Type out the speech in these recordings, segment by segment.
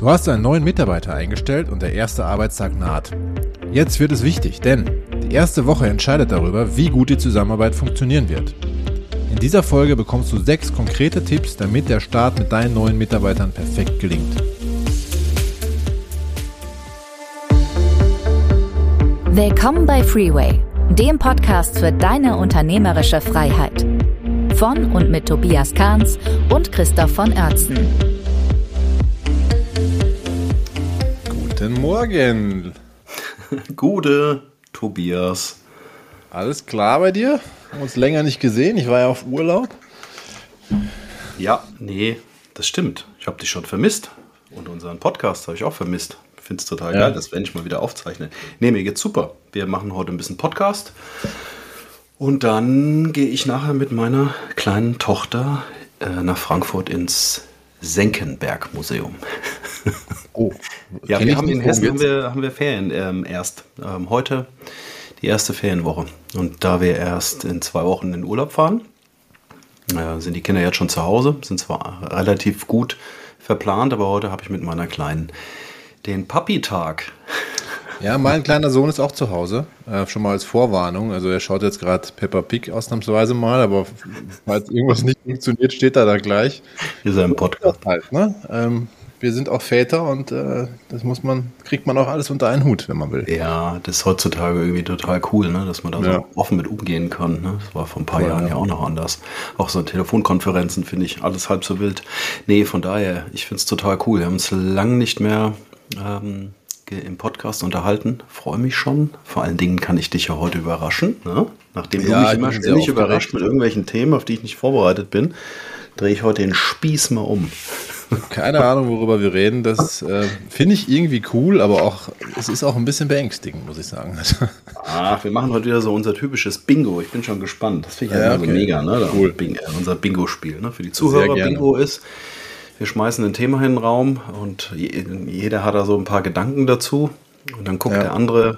Du hast einen neuen Mitarbeiter eingestellt und der erste Arbeitstag naht. Jetzt wird es wichtig, denn die erste Woche entscheidet darüber, wie gut die Zusammenarbeit funktionieren wird. In dieser Folge bekommst du sechs konkrete Tipps, damit der Start mit deinen neuen Mitarbeitern perfekt gelingt. Willkommen bei Freeway, dem Podcast für deine unternehmerische Freiheit. Von und mit Tobias Kahns und Christoph von Oertzen. Morgen. Gute, Tobias. Alles klar bei dir? Haben uns länger nicht gesehen. Ich war ja auf Urlaub. Ja, nee, das stimmt. Ich habe dich schon vermisst. Und unseren Podcast habe ich auch vermisst. Ich finde es total ja. geil, dass wir endlich mal wieder aufzeichnen. Nee, mir geht's super. Wir machen heute ein bisschen Podcast. Und dann gehe ich nachher mit meiner kleinen Tochter äh, nach Frankfurt ins Senckenberg-Museum. Oh, ja, wir haben in Hessen haben wir, haben wir Ferien ähm, erst. Ähm, heute die erste Ferienwoche. Und da wir erst in zwei Wochen in Urlaub fahren, äh, sind die Kinder jetzt schon zu Hause, sind zwar relativ gut verplant, aber heute habe ich mit meiner Kleinen den Papi-Tag. Ja, mein kleiner Sohn ist auch zu Hause. Äh, schon mal als Vorwarnung. Also er schaut jetzt gerade Peppa Pig ausnahmsweise mal, aber falls irgendwas nicht funktioniert, steht er da gleich. Hier ist ein Podcast. Halt, ne? ähm, wir sind auch Väter und äh, das muss man, kriegt man auch alles unter einen Hut, wenn man will. Ja, das ist heutzutage irgendwie total cool, ne? dass man da ja. so offen mit umgehen kann. Ne? Das war vor ein paar ja, Jahren ja. auch noch anders. Auch so Telefonkonferenzen finde ich alles halb so wild. Nee, von daher, ich finde es total cool. Wir haben uns lang nicht mehr ähm, im Podcast unterhalten. Freue mich schon. Vor allen Dingen kann ich dich ja heute überraschen. Ne? Nachdem du mich immer ständig überrascht mit irgendwelchen Themen, auf die ich nicht vorbereitet bin, drehe ich heute den Spieß mal um. Keine Ahnung, worüber wir reden. Das äh, finde ich irgendwie cool, aber auch es ist auch ein bisschen beängstigend, muss ich sagen. Ach, wir machen heute wieder so unser typisches Bingo. Ich bin schon gespannt. Das finde ich ja, okay. so mega, ne? Cool. Bing, äh, unser Bingo-Spiel. Ne? Für die Zuhörer Bingo ist, wir schmeißen ein Thema in den Raum und jeder hat da so ein paar Gedanken dazu. Und dann guckt ja. der andere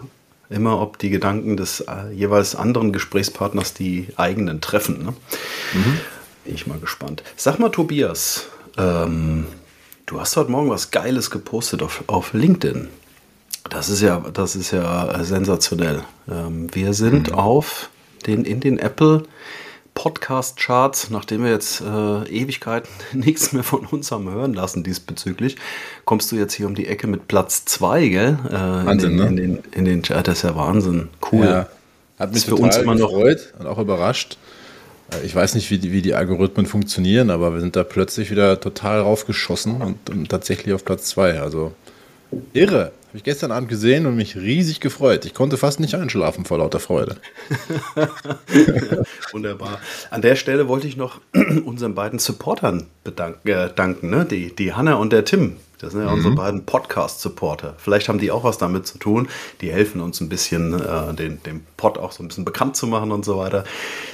immer, ob die Gedanken des äh, jeweils anderen Gesprächspartners die eigenen treffen. Ne? Mhm. Bin ich mal gespannt. Sag mal, Tobias, ähm, du hast heute Morgen was Geiles gepostet auf, auf LinkedIn. Das ist ja, das ist ja sensationell. Ähm, wir sind mhm. auf den, in den Apple Podcast-Charts, nachdem wir jetzt äh, Ewigkeiten nichts mehr von uns haben hören lassen diesbezüglich, kommst du jetzt hier um die Ecke mit Platz 2, gell? Äh, Wahnsinn, in den, ne? In den, in den Chart, das ist ja Wahnsinn. Cool. Ja, hat mich für uns immer noch gefreut und auch überrascht. Äh, ich weiß nicht, wie die, wie die Algorithmen funktionieren, aber wir sind da plötzlich wieder total raufgeschossen und, und tatsächlich auf Platz 2. Also irre. Habe ich gestern Abend gesehen und mich riesig gefreut. Ich konnte fast nicht einschlafen vor lauter Freude. Wunderbar. An der Stelle wollte ich noch unseren beiden Supportern bedanken, äh, danken, ne? die, die Hanna und der Tim. Das sind ja mhm. unsere beiden Podcast-Supporter. Vielleicht haben die auch was damit zu tun. Die helfen uns ein bisschen, äh, den, den Pod auch so ein bisschen bekannt zu machen und so weiter.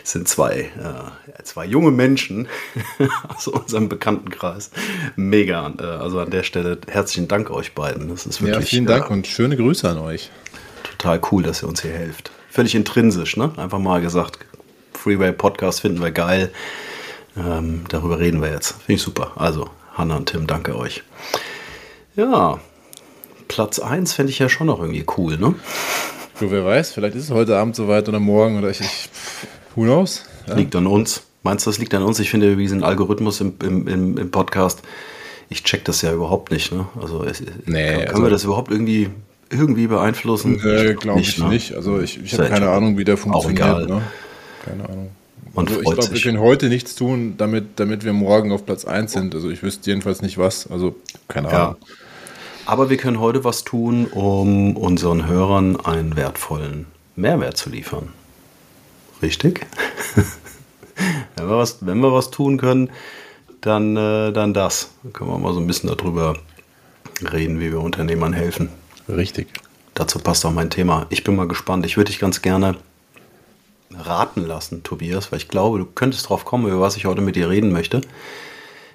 Es sind zwei, äh, zwei junge Menschen aus unserem Bekanntenkreis. Mega. Äh, also an der Stelle herzlichen Dank euch beiden. Das ist wirklich, ja, vielen Dank und schöne Grüße an euch. Total cool, dass ihr uns hier helft. Völlig intrinsisch, ne? Einfach mal gesagt, Freeway Podcast finden wir geil. Ähm, darüber reden wir jetzt. Finde ich super. Also, Hanna und Tim, danke euch. Ja, Platz 1 fände ich ja schon noch irgendwie cool, ne? Du, wer weiß, vielleicht ist es heute Abend soweit oder morgen oder ich, ich who knows? Ja. Liegt an uns. Meinst du, das liegt an uns? Ich finde, wie diesen Algorithmus im, im, im, Podcast, ich check das ja überhaupt nicht. Ne? Also, es, nee, können also, wir das überhaupt irgendwie, irgendwie beeinflussen? Nee, glaube ich, ne? nicht. Also ich, ich habe keine Ahnung, wie der funktioniert. Auch egal. Ne? Keine Ahnung. Also ich glaube, wir können heute nichts tun, damit, damit wir morgen auf Platz 1 sind. Also ich wüsste jedenfalls nicht was. Also keine Ahnung. Ja. Aber wir können heute was tun, um unseren Hörern einen wertvollen Mehrwert zu liefern. Richtig? wenn, wir was, wenn wir was tun können, dann, äh, dann das. Dann können wir mal so ein bisschen darüber reden, wie wir Unternehmern helfen. Richtig. Dazu passt auch mein Thema. Ich bin mal gespannt. Ich würde dich ganz gerne raten lassen, Tobias, weil ich glaube, du könntest drauf kommen, über was ich heute mit dir reden möchte.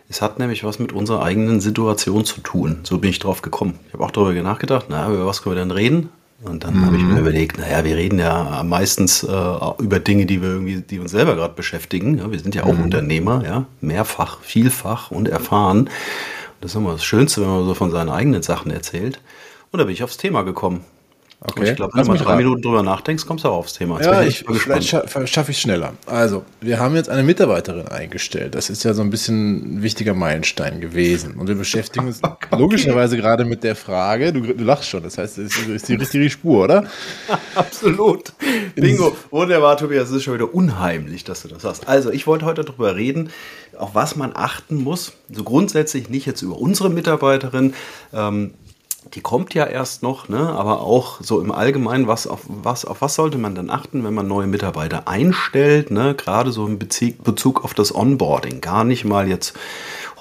Es hat nämlich was mit unserer eigenen Situation zu tun. So bin ich drauf gekommen. Ich habe auch darüber nachgedacht, naja, über was können wir denn reden? Und dann mhm. habe ich mir überlegt, naja, wir reden ja meistens äh, über Dinge, die wir irgendwie, die uns selber gerade beschäftigen. Ja, wir sind ja auch mhm. Unternehmer, ja, mehrfach, vielfach und erfahren. Das ist immer das Schönste, wenn man so von seinen eigenen Sachen erzählt. Und da bin ich aufs Thema gekommen. Okay. Ich glaube, wenn du mal drei Minuten drüber nachdenkst, kommst du auch aufs Thema. Jetzt ja, ich, vielleicht scha schaffe ich es schneller. Also, wir haben jetzt eine Mitarbeiterin eingestellt. Das ist ja so ein bisschen ein wichtiger Meilenstein gewesen. Und wir beschäftigen uns okay. logischerweise gerade mit der Frage, du, du lachst schon, das heißt, es ist die richtige Spur, oder? Absolut. Bingo. Wunderbar, Tobias, es ist schon wieder unheimlich, dass du das sagst. Also, ich wollte heute darüber reden, auf was man achten muss. So grundsätzlich nicht jetzt über unsere Mitarbeiterin, ähm, die kommt ja erst noch, ne? aber auch so im Allgemeinen, was auf, was, auf was sollte man dann achten, wenn man neue Mitarbeiter einstellt, ne? gerade so im Bezug auf das Onboarding. Gar nicht mal jetzt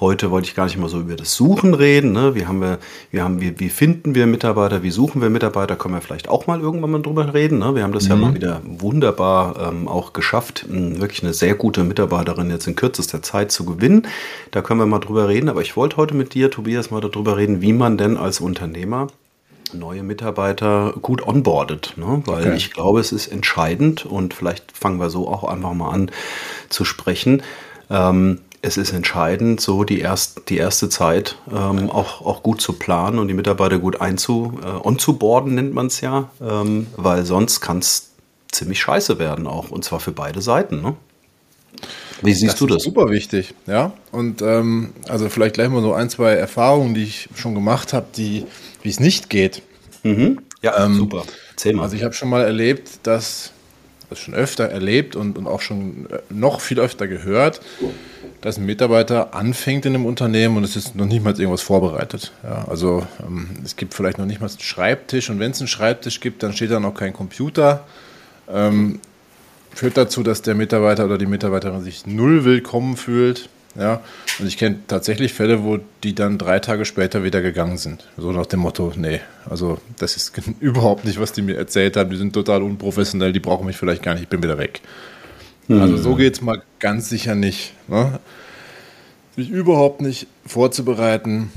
Heute wollte ich gar nicht mal so über das Suchen reden. Ne? Wie, haben wir, wie, haben wir, wie finden wir Mitarbeiter, wie suchen wir Mitarbeiter, können wir vielleicht auch mal irgendwann mal drüber reden. Ne? Wir haben das mhm. ja mal wieder wunderbar ähm, auch geschafft, wirklich eine sehr gute Mitarbeiterin jetzt in kürzester Zeit zu gewinnen. Da können wir mal drüber reden. Aber ich wollte heute mit dir, Tobias, mal darüber reden, wie man denn als Unternehmer neue Mitarbeiter gut onboardet, ne? weil okay. ich glaube, es ist entscheidend und vielleicht fangen wir so auch einfach mal an zu sprechen. Ähm, es ist entscheidend, so die, erst, die erste Zeit ähm, auch, auch gut zu planen und die Mitarbeiter gut einzu, äh, onzuboarden, nennt man es ja, ähm, weil sonst kann es ziemlich scheiße werden auch und zwar für beide Seiten. Ne? Wie siehst das du das? super wichtig, ja. Und ähm, also vielleicht gleich mal so ein, zwei Erfahrungen, die ich schon gemacht habe, die, wie es nicht geht. Mhm. Ja, ähm, super. Erzähl mal. Also ich habe schon mal erlebt, dass, das schon öfter erlebt und, und auch schon äh, noch viel öfter gehört, dass ein Mitarbeiter anfängt in einem Unternehmen und es ist noch nicht mal irgendwas vorbereitet. Ja, also ähm, es gibt vielleicht noch nicht mal einen Schreibtisch und wenn es einen Schreibtisch gibt, dann steht da noch kein Computer. Ähm, führt dazu, dass der Mitarbeiter oder die Mitarbeiterin sich null willkommen fühlt. Ja, und ich kenne tatsächlich Fälle, wo die dann drei Tage später wieder gegangen sind. So nach dem Motto, nee, also das ist überhaupt nicht, was die mir erzählt haben. Die sind total unprofessionell, die brauchen mich vielleicht gar nicht, ich bin wieder weg. Also so hm. geht es mal ganz sicher nicht. Ne? Sich überhaupt nicht vorzubereiten.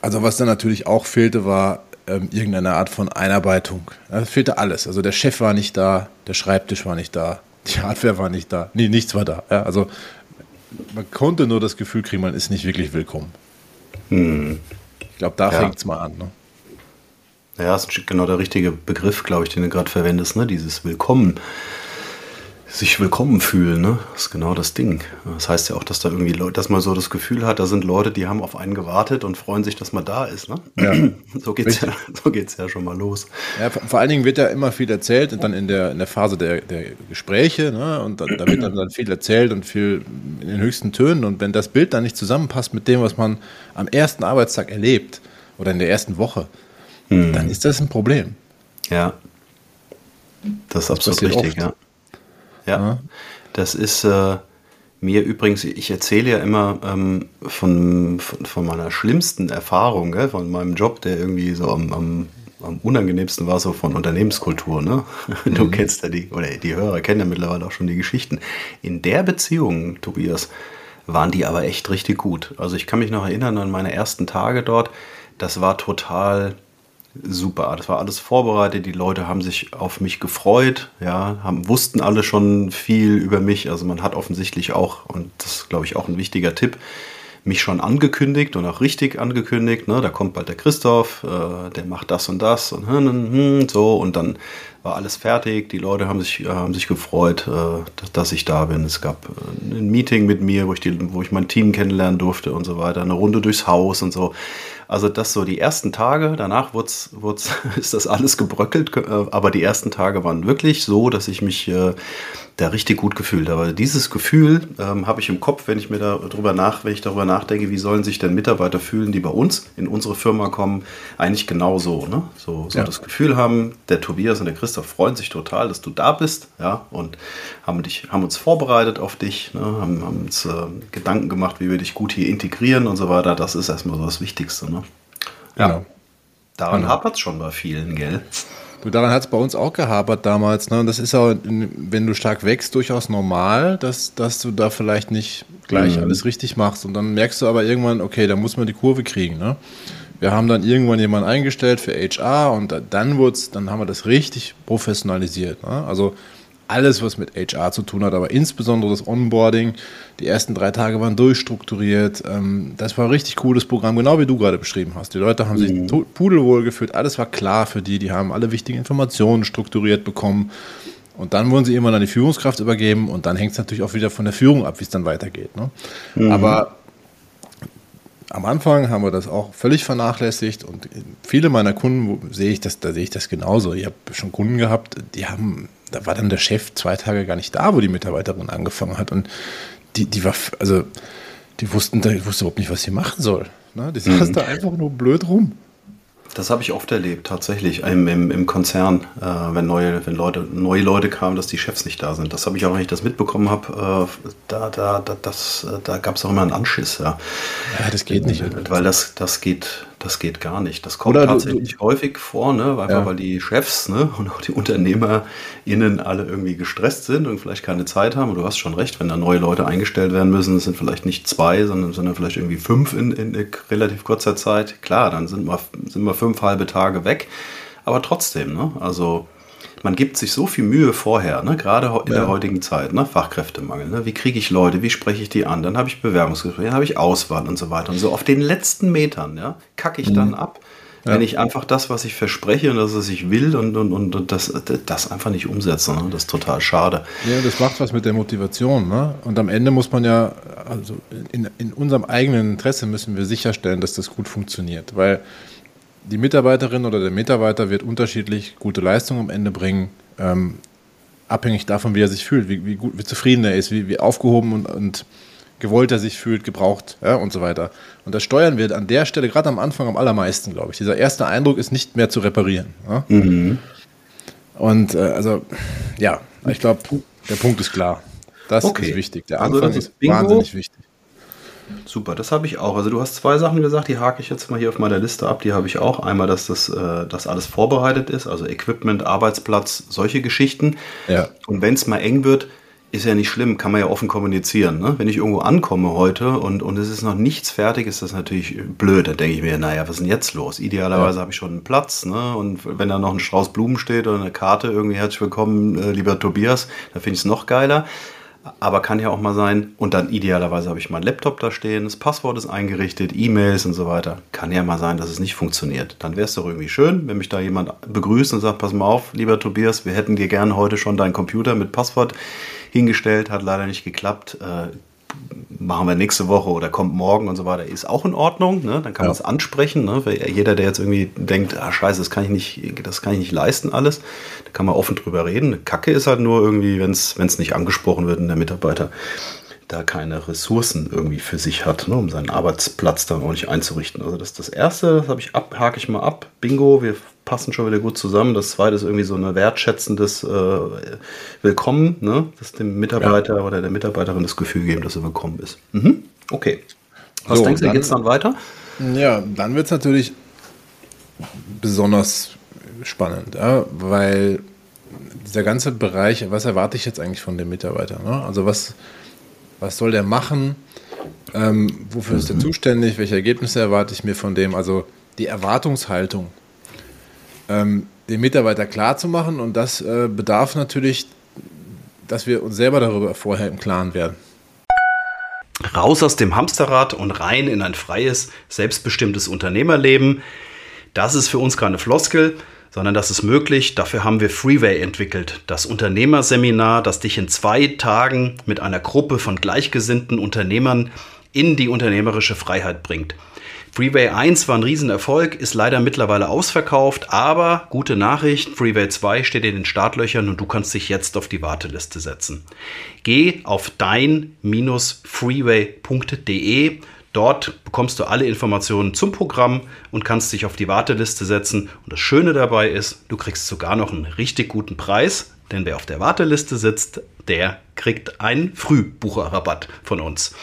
Also was dann natürlich auch fehlte, war ähm, irgendeine Art von Einarbeitung. Es fehlte alles. Also der Chef war nicht da, der Schreibtisch war nicht da, die Hardware war nicht da. Nee, nichts war da. Ja, also man konnte nur das Gefühl kriegen, man ist nicht wirklich willkommen. Hm. Ich glaube, da ja. fängt es mal an. Ne? Ja, das ist genau der richtige Begriff, glaube ich, den du gerade verwendest, ne? dieses Willkommen sich willkommen fühlen, ne? Das ist genau das Ding. Das heißt ja auch, dass da irgendwie Leute, dass man so das Gefühl hat, da sind Leute, die haben auf einen gewartet und freuen sich, dass man da ist, ne? Ja. So geht's ja, so geht's ja schon mal los. Ja, vor allen Dingen wird ja immer viel erzählt und dann in der, in der Phase der, der Gespräche, ne? Und da, da wird dann, dann viel erzählt und viel in den höchsten Tönen. Und wenn das Bild dann nicht zusammenpasst mit dem, was man am ersten Arbeitstag erlebt oder in der ersten Woche, hm. dann ist das ein Problem. Ja. Das ist absolut das richtig, oft. ja. Ja, ja. das ist äh, mir übrigens, ich erzähle ja immer ähm, von, von, von, meiner schlimmsten Erfahrung, gell, von meinem Job, der irgendwie so am, am, am unangenehmsten war, so von Unternehmenskultur. Ne? Du mhm. kennst ja die, oder die Hörer kennen ja mittlerweile auch schon die Geschichten. In der Beziehung, Tobias, waren die aber echt richtig gut. Also ich kann mich noch erinnern an meine ersten Tage dort. Das war total super. Das war alles vorbereitet. Die Leute haben sich auf mich gefreut, ja, haben, wussten alle schon viel über mich. Also man hat offensichtlich auch, und das ist, glaube ich, auch ein wichtiger Tipp, mich schon angekündigt und auch richtig angekündigt. Ne? Da kommt bald der Christoph, äh, der macht das und das und hm, hm, hm, so. Und dann war alles fertig. Die Leute haben sich, äh, haben sich gefreut, äh, dass, dass, ich da bin. Es gab äh, ein Meeting mit mir, wo ich, die, wo ich mein Team kennenlernen durfte und so weiter. Eine Runde durchs Haus und so. Also das so die ersten Tage, danach wurd's, wurd's, ist das alles gebröckelt, äh, aber die ersten Tage waren wirklich so, dass ich mich äh, da richtig gut gefühlt habe. Dieses Gefühl ähm, habe ich im Kopf, wenn ich mir darüber nach, wenn ich darüber nachdenke, wie sollen sich denn Mitarbeiter fühlen, die bei uns in unsere Firma kommen, eigentlich genauso. Ne? So, so ja. das Gefühl haben, der Tobias und der Christoph freuen sich total, dass du da bist, ja, und haben dich, haben uns vorbereitet auf dich, ne? haben, haben uns äh, Gedanken gemacht, wie wir dich gut hier integrieren und so weiter. Das ist erstmal so das Wichtigste. Ne? Ja. Genau. Daran genau. hapert es schon bei vielen, gell? Du, daran hat es bei uns auch gehabert damals. Ne? Und das ist auch, wenn du stark wächst, durchaus normal, dass, dass du da vielleicht nicht gleich mhm. alles richtig machst. Und dann merkst du aber irgendwann, okay, da muss man die Kurve kriegen. Ne? Wir haben dann irgendwann jemanden eingestellt für HR und dann, wurd's, dann haben wir das richtig professionalisiert. Ne? Also alles, was mit HR zu tun hat, aber insbesondere das Onboarding. Die ersten drei Tage waren durchstrukturiert. Ähm, das war ein richtig cooles Programm, genau wie du gerade beschrieben hast. Die Leute haben mhm. sich pudelwohl gefühlt, alles war klar für die, die haben alle wichtigen Informationen strukturiert bekommen. Und dann wurden sie irgendwann an die Führungskraft übergeben und dann hängt es natürlich auch wieder von der Führung ab, wie es dann weitergeht. Ne? Mhm. Aber am Anfang haben wir das auch völlig vernachlässigt und viele meiner Kunden sehe ich das, da sehe ich das genauso. Ich habe schon Kunden gehabt, die haben, da war dann der Chef zwei Tage gar nicht da, wo die Mitarbeiterin angefangen hat und die, die war, also die wussten, die wusste überhaupt nicht, was sie machen soll. Ne? Die saß mhm. da einfach nur blöd rum. Das habe ich oft erlebt, tatsächlich, im, im, im Konzern, äh, wenn, neue, wenn Leute, neue Leute kamen, dass die Chefs nicht da sind. Das habe ich auch, wenn ich das mitbekommen habe, äh, da, da, da, da gab es auch immer einen Anschiss. Ja, ja das geht nicht. Weil das, das geht, das geht gar nicht. Das kommt Oder tatsächlich du, du, häufig vor, ne? einfach ja. weil die Chefs ne? und auch die UnternehmerInnen alle irgendwie gestresst sind und vielleicht keine Zeit haben. Und du hast schon recht, wenn da neue Leute eingestellt werden müssen, sind vielleicht nicht zwei, sondern, sondern vielleicht irgendwie fünf in, in relativ kurzer Zeit. Klar, dann sind wir, sind wir fünf halbe Tage weg. Aber trotzdem, ne? also man gibt sich so viel Mühe vorher, ne? gerade in ja. der heutigen Zeit, ne? Fachkräftemangel. Ne? Wie kriege ich Leute, wie spreche ich die an? Dann habe ich Bewerbungsgespräche, dann habe ich Auswahl und so weiter. Und so auf den letzten Metern ja, kacke ich mhm. dann ab, ja. wenn ich einfach das, was ich verspreche und das, was ich will und, und, und, und das, das einfach nicht umsetze. Ne? Das ist total schade. Ja, das macht was mit der Motivation. Ne? Und am Ende muss man ja, also in, in unserem eigenen Interesse müssen wir sicherstellen, dass das gut funktioniert. Weil die Mitarbeiterin oder der Mitarbeiter wird unterschiedlich gute Leistung am Ende bringen, ähm, abhängig davon, wie er sich fühlt, wie, wie, gut, wie zufrieden er ist, wie, wie aufgehoben und, und gewollt er sich fühlt, gebraucht ja, und so weiter. Und das steuern wir an der Stelle gerade am Anfang am allermeisten, glaube ich. Dieser erste Eindruck ist nicht mehr zu reparieren. Ja? Mhm. Und äh, also, ja, ich glaube, der Punkt ist klar. Das okay. ist wichtig. Der also Anfang also ist, ist wahnsinnig wichtig. Super, das habe ich auch. Also du hast zwei Sachen gesagt, die hake ich jetzt mal hier auf meiner Liste ab. Die habe ich auch. Einmal, dass das äh, dass alles vorbereitet ist, also Equipment, Arbeitsplatz, solche Geschichten. Ja. Und wenn es mal eng wird, ist ja nicht schlimm, kann man ja offen kommunizieren. Ne? Wenn ich irgendwo ankomme heute und, und es ist noch nichts fertig, ist das natürlich blöd. Da denke ich mir, naja, was ist denn jetzt los? Idealerweise ja. habe ich schon einen Platz. Ne? Und wenn da noch ein Strauß Blumen steht oder eine Karte, irgendwie herzlich willkommen, äh, lieber Tobias, dann finde ich es noch geiler. Aber kann ja auch mal sein, und dann idealerweise habe ich meinen Laptop da stehen, das Passwort ist eingerichtet, E-Mails und so weiter. Kann ja mal sein, dass es nicht funktioniert. Dann wäre es doch irgendwie schön, wenn mich da jemand begrüßt und sagt, pass mal auf, lieber Tobias, wir hätten dir gerne heute schon deinen Computer mit Passwort hingestellt, hat leider nicht geklappt. Äh, machen wir nächste Woche oder kommt morgen und so weiter, ist auch in Ordnung. Ne? Dann kann ja. man es ansprechen. Ne? Jeder, der jetzt irgendwie denkt, ah, scheiße, das kann ich nicht, das kann ich nicht leisten, alles, da kann man offen drüber reden. Kacke ist halt nur irgendwie, wenn es nicht angesprochen wird und der Mitarbeiter da keine Ressourcen irgendwie für sich hat, ne, um seinen Arbeitsplatz dann ordentlich einzurichten. Also das ist das Erste, das habe ich ab, hake ich mal ab. Bingo, wir passen schon wieder gut zusammen. Das Zweite ist irgendwie so ein wertschätzendes äh, Willkommen, ne, dass dem Mitarbeiter ja. oder der Mitarbeiterin das Gefühl geben, dass er willkommen ist. Mhm. Okay. Was so, denkst du, geht es dann weiter? Ja, dann wird es natürlich besonders spannend, ja, weil dieser ganze Bereich, was erwarte ich jetzt eigentlich von dem Mitarbeiter? Ne? Also was was soll der machen? Ähm, wofür ist er zuständig? Welche Ergebnisse erwarte ich mir von dem? Also die Erwartungshaltung, ähm, den Mitarbeiter klar zu machen und das äh, bedarf natürlich, dass wir uns selber darüber vorher im Klaren werden. Raus aus dem Hamsterrad und rein in ein freies, selbstbestimmtes Unternehmerleben. Das ist für uns keine Floskel, sondern das ist möglich. Dafür haben wir Freeway entwickelt, das Unternehmerseminar, das dich in zwei Tagen mit einer Gruppe von gleichgesinnten Unternehmern in die unternehmerische Freiheit bringt. Freeway 1 war ein Riesenerfolg, ist leider mittlerweile ausverkauft, aber gute Nachricht, Freeway 2 steht in den Startlöchern und du kannst dich jetzt auf die Warteliste setzen. Geh auf dein-freeway.de Dort bekommst du alle Informationen zum Programm und kannst dich auf die Warteliste setzen. Und das Schöne dabei ist, du kriegst sogar noch einen richtig guten Preis, denn wer auf der Warteliste sitzt, der kriegt einen Frühbucherrabatt von uns.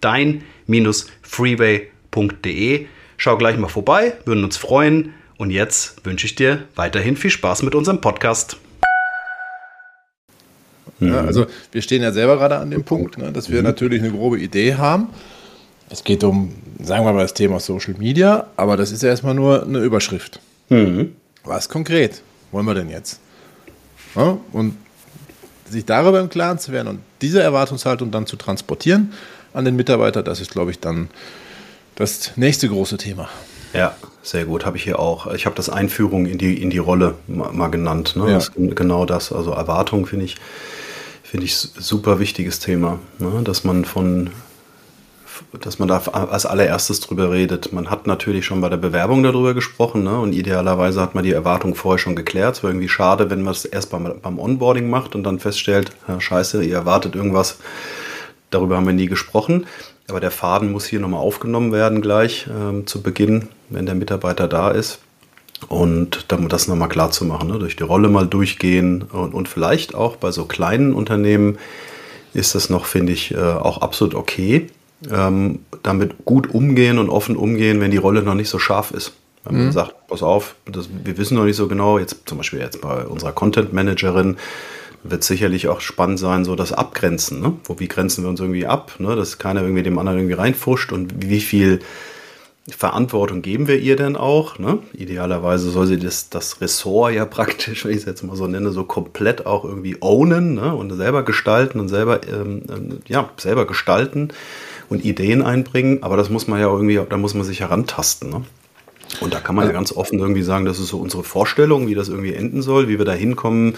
Dein-freeway.de. Schau gleich mal vorbei, würden uns freuen. Und jetzt wünsche ich dir weiterhin viel Spaß mit unserem Podcast. Ja, also wir stehen ja selber gerade an dem Punkt, ne, dass wir mhm. natürlich eine grobe Idee haben es geht um, sagen wir mal, das Thema Social Media, aber das ist ja erstmal nur eine Überschrift. Mhm. Was konkret wollen wir denn jetzt? Ja, und sich darüber im Klaren zu werden und diese Erwartungshaltung dann zu transportieren an den Mitarbeiter, das ist, glaube ich, dann das nächste große Thema. Ja, sehr gut. Habe ich hier auch. Ich habe das Einführung in die, in die Rolle mal, mal genannt. Ne? Ja. Das genau das. Also Erwartung finde ich, finde ich super wichtiges Thema. Ne? Dass man von dass man da als allererstes drüber redet. Man hat natürlich schon bei der Bewerbung darüber gesprochen ne? und idealerweise hat man die Erwartung vorher schon geklärt. Es wäre irgendwie schade, wenn man es erst beim, beim Onboarding macht und dann feststellt, ja, scheiße, ihr erwartet irgendwas, darüber haben wir nie gesprochen. Aber der Faden muss hier nochmal aufgenommen werden gleich ähm, zu Beginn, wenn der Mitarbeiter da ist. Und dann das nochmal klar zu machen, ne? durch die Rolle mal durchgehen und, und vielleicht auch bei so kleinen Unternehmen ist das noch, finde ich, äh, auch absolut okay ähm, damit gut umgehen und offen umgehen, wenn die Rolle noch nicht so scharf ist. Wenn man mhm. sagt, pass auf, das, wir wissen noch nicht so genau, jetzt zum Beispiel jetzt bei unserer Content Managerin, wird sicherlich auch spannend sein, so das Abgrenzen. Ne? Wo, wie grenzen wir uns irgendwie ab, ne? dass keiner irgendwie dem anderen irgendwie reinfuscht und wie viel Verantwortung geben wir ihr denn auch? Ne? Idealerweise soll sie das, das Ressort ja praktisch, wenn ich es jetzt mal so nenne, so komplett auch irgendwie ownen ne? und selber gestalten und selber, ähm, ähm ja, selber gestalten und Ideen einbringen, aber das muss man ja irgendwie, da muss man sich herantasten. Ne? Und da kann man ja ganz offen irgendwie sagen, das ist so unsere Vorstellung, wie das irgendwie enden soll, wie wir da hinkommen,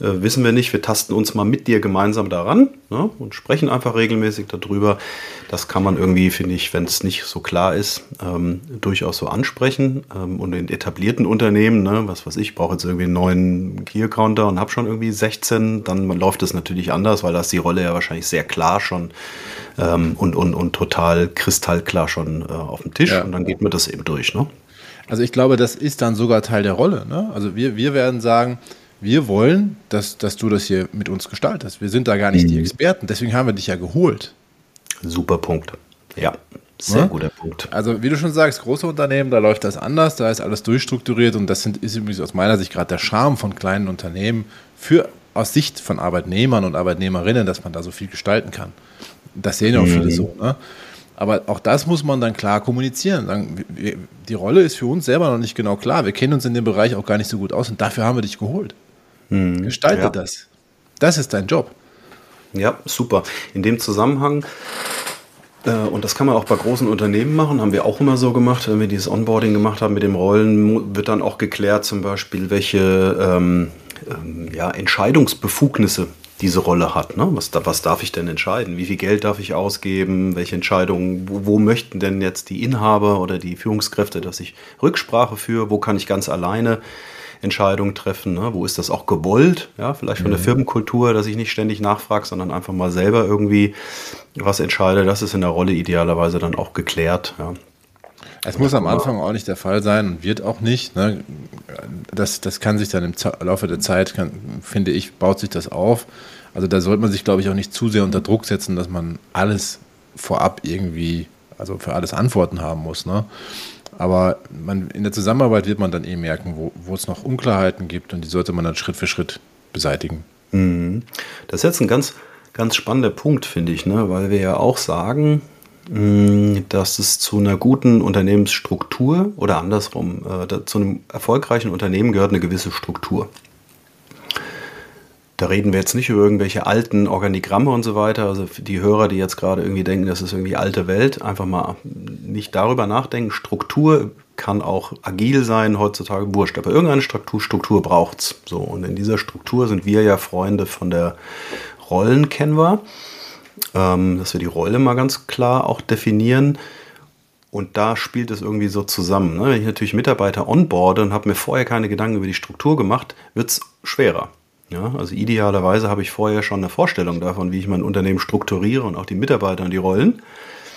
äh, wissen wir nicht. Wir tasten uns mal mit dir gemeinsam daran ne, und sprechen einfach regelmäßig darüber. Das kann man irgendwie, finde ich, wenn es nicht so klar ist, ähm, durchaus so ansprechen. Ähm, und in etablierten Unternehmen, ne, was weiß ich, brauche jetzt irgendwie einen neuen Key-Counter und habe schon irgendwie 16, dann läuft es natürlich anders, weil da ist die Rolle ja wahrscheinlich sehr klar schon ähm, und, und, und total kristallklar schon äh, auf dem Tisch. Ja. Und dann geht man das eben durch. Ne? Also ich glaube, das ist dann sogar Teil der Rolle. Ne? Also wir, wir werden sagen, wir wollen, dass, dass du das hier mit uns gestaltest. Wir sind da gar nicht mhm. die Experten, deswegen haben wir dich ja geholt. Super Punkt. Ja, sehr ja? guter Punkt. Also, wie du schon sagst, große Unternehmen, da läuft das anders, da ist alles durchstrukturiert und das sind, ist übrigens aus meiner Sicht gerade der Charme von kleinen Unternehmen für aus Sicht von Arbeitnehmern und Arbeitnehmerinnen, dass man da so viel gestalten kann. Das sehen ja auch mhm. viele so. Ne? Aber auch das muss man dann klar kommunizieren. Die Rolle ist für uns selber noch nicht genau klar. Wir kennen uns in dem Bereich auch gar nicht so gut aus und dafür haben wir dich geholt. Mhm. Gestalte ja. das. Das ist dein Job. Ja, super. In dem Zusammenhang, äh, und das kann man auch bei großen Unternehmen machen, haben wir auch immer so gemacht, wenn wir dieses Onboarding gemacht haben mit dem Rollen, wird dann auch geklärt, zum Beispiel, welche ähm, ähm, ja, Entscheidungsbefugnisse diese Rolle hat. Ne? Was, was darf ich denn entscheiden? Wie viel Geld darf ich ausgeben? Welche Entscheidungen, wo, wo, möchten denn jetzt die Inhaber oder die Führungskräfte, dass ich Rücksprache führe? Wo kann ich ganz alleine Entscheidungen treffen. Ne? Wo ist das auch gewollt? Ja, vielleicht von mhm. der Firmenkultur, dass ich nicht ständig nachfrage, sondern einfach mal selber irgendwie was entscheide. Das ist in der Rolle idealerweise dann auch geklärt. Ja. Es muss am Anfang auch nicht der Fall sein und wird auch nicht. Ne? Das, das kann sich dann im Laufe der Zeit, kann, finde ich, baut sich das auf. Also da sollte man sich, glaube ich, auch nicht zu sehr unter Druck setzen, dass man alles vorab irgendwie, also für alles Antworten haben muss. Ne? Aber man, in der Zusammenarbeit wird man dann eh merken, wo, wo es noch Unklarheiten gibt und die sollte man dann Schritt für Schritt beseitigen. Mhm. Das ist jetzt ein ganz, ganz spannender Punkt, finde ich, ne? weil wir ja auch sagen, mm, dass es zu einer guten Unternehmensstruktur oder andersrum, äh, zu einem erfolgreichen Unternehmen gehört eine gewisse Struktur. Da reden wir jetzt nicht über irgendwelche alten Organigramme und so weiter. Also die Hörer, die jetzt gerade irgendwie denken, das ist irgendwie alte Welt, einfach mal nicht darüber nachdenken. Struktur kann auch agil sein, heutzutage wurscht. Aber irgendeine Struktur, Struktur braucht es. So, und in dieser Struktur sind wir ja Freunde von der Rollenkenner, ähm, dass wir die Rolle mal ganz klar auch definieren. Und da spielt es irgendwie so zusammen. Ne? Wenn ich natürlich Mitarbeiter onboarde und habe mir vorher keine Gedanken über die Struktur gemacht, wird es schwerer. Ja, also idealerweise habe ich vorher schon eine Vorstellung davon, wie ich mein Unternehmen strukturiere und auch die Mitarbeiter und die Rollen.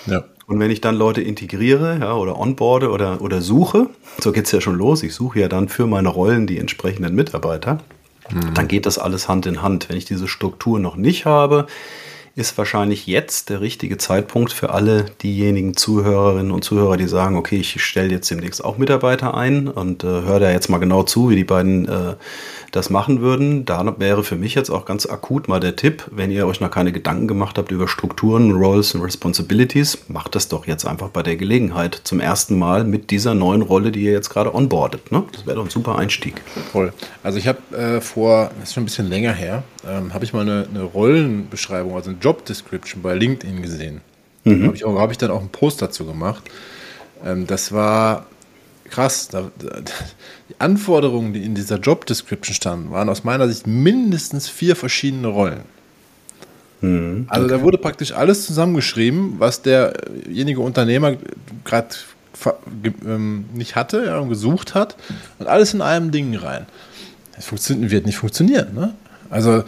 Ja. Und wenn ich dann Leute integriere ja, oder onboarde oder, oder suche, so geht es ja schon los, ich suche ja dann für meine Rollen die entsprechenden Mitarbeiter, mhm. dann geht das alles Hand in Hand. Wenn ich diese Struktur noch nicht habe, ist wahrscheinlich jetzt der richtige Zeitpunkt für alle diejenigen Zuhörerinnen und Zuhörer, die sagen, okay, ich stelle jetzt demnächst auch Mitarbeiter ein und äh, höre da jetzt mal genau zu, wie die beiden äh, das machen würden. Da wäre für mich jetzt auch ganz akut mal der Tipp, wenn ihr euch noch keine Gedanken gemacht habt über Strukturen, Roles und Responsibilities, macht das doch jetzt einfach bei der Gelegenheit zum ersten Mal mit dieser neuen Rolle, die ihr jetzt gerade onboardet. Ne? Das wäre doch ein super Einstieg. Voll. Also ich habe äh, vor, das ist schon ein bisschen länger her, ähm, habe ich mal eine, eine, Rollenbeschreibung, also eine Job Description bei LinkedIn gesehen. Mhm. Habe ich, hab ich dann auch einen Post dazu gemacht. Ähm, das war krass. Da, da, die Anforderungen, die in dieser Job Description standen, waren aus meiner Sicht mindestens vier verschiedene Rollen. Mhm, also da wurde praktisch alles zusammengeschrieben, was derjenige Unternehmer gerade ähm, nicht hatte ja, und gesucht hat und alles in einem Ding rein. Das funktioniert, wird nicht funktionieren. Ne? Also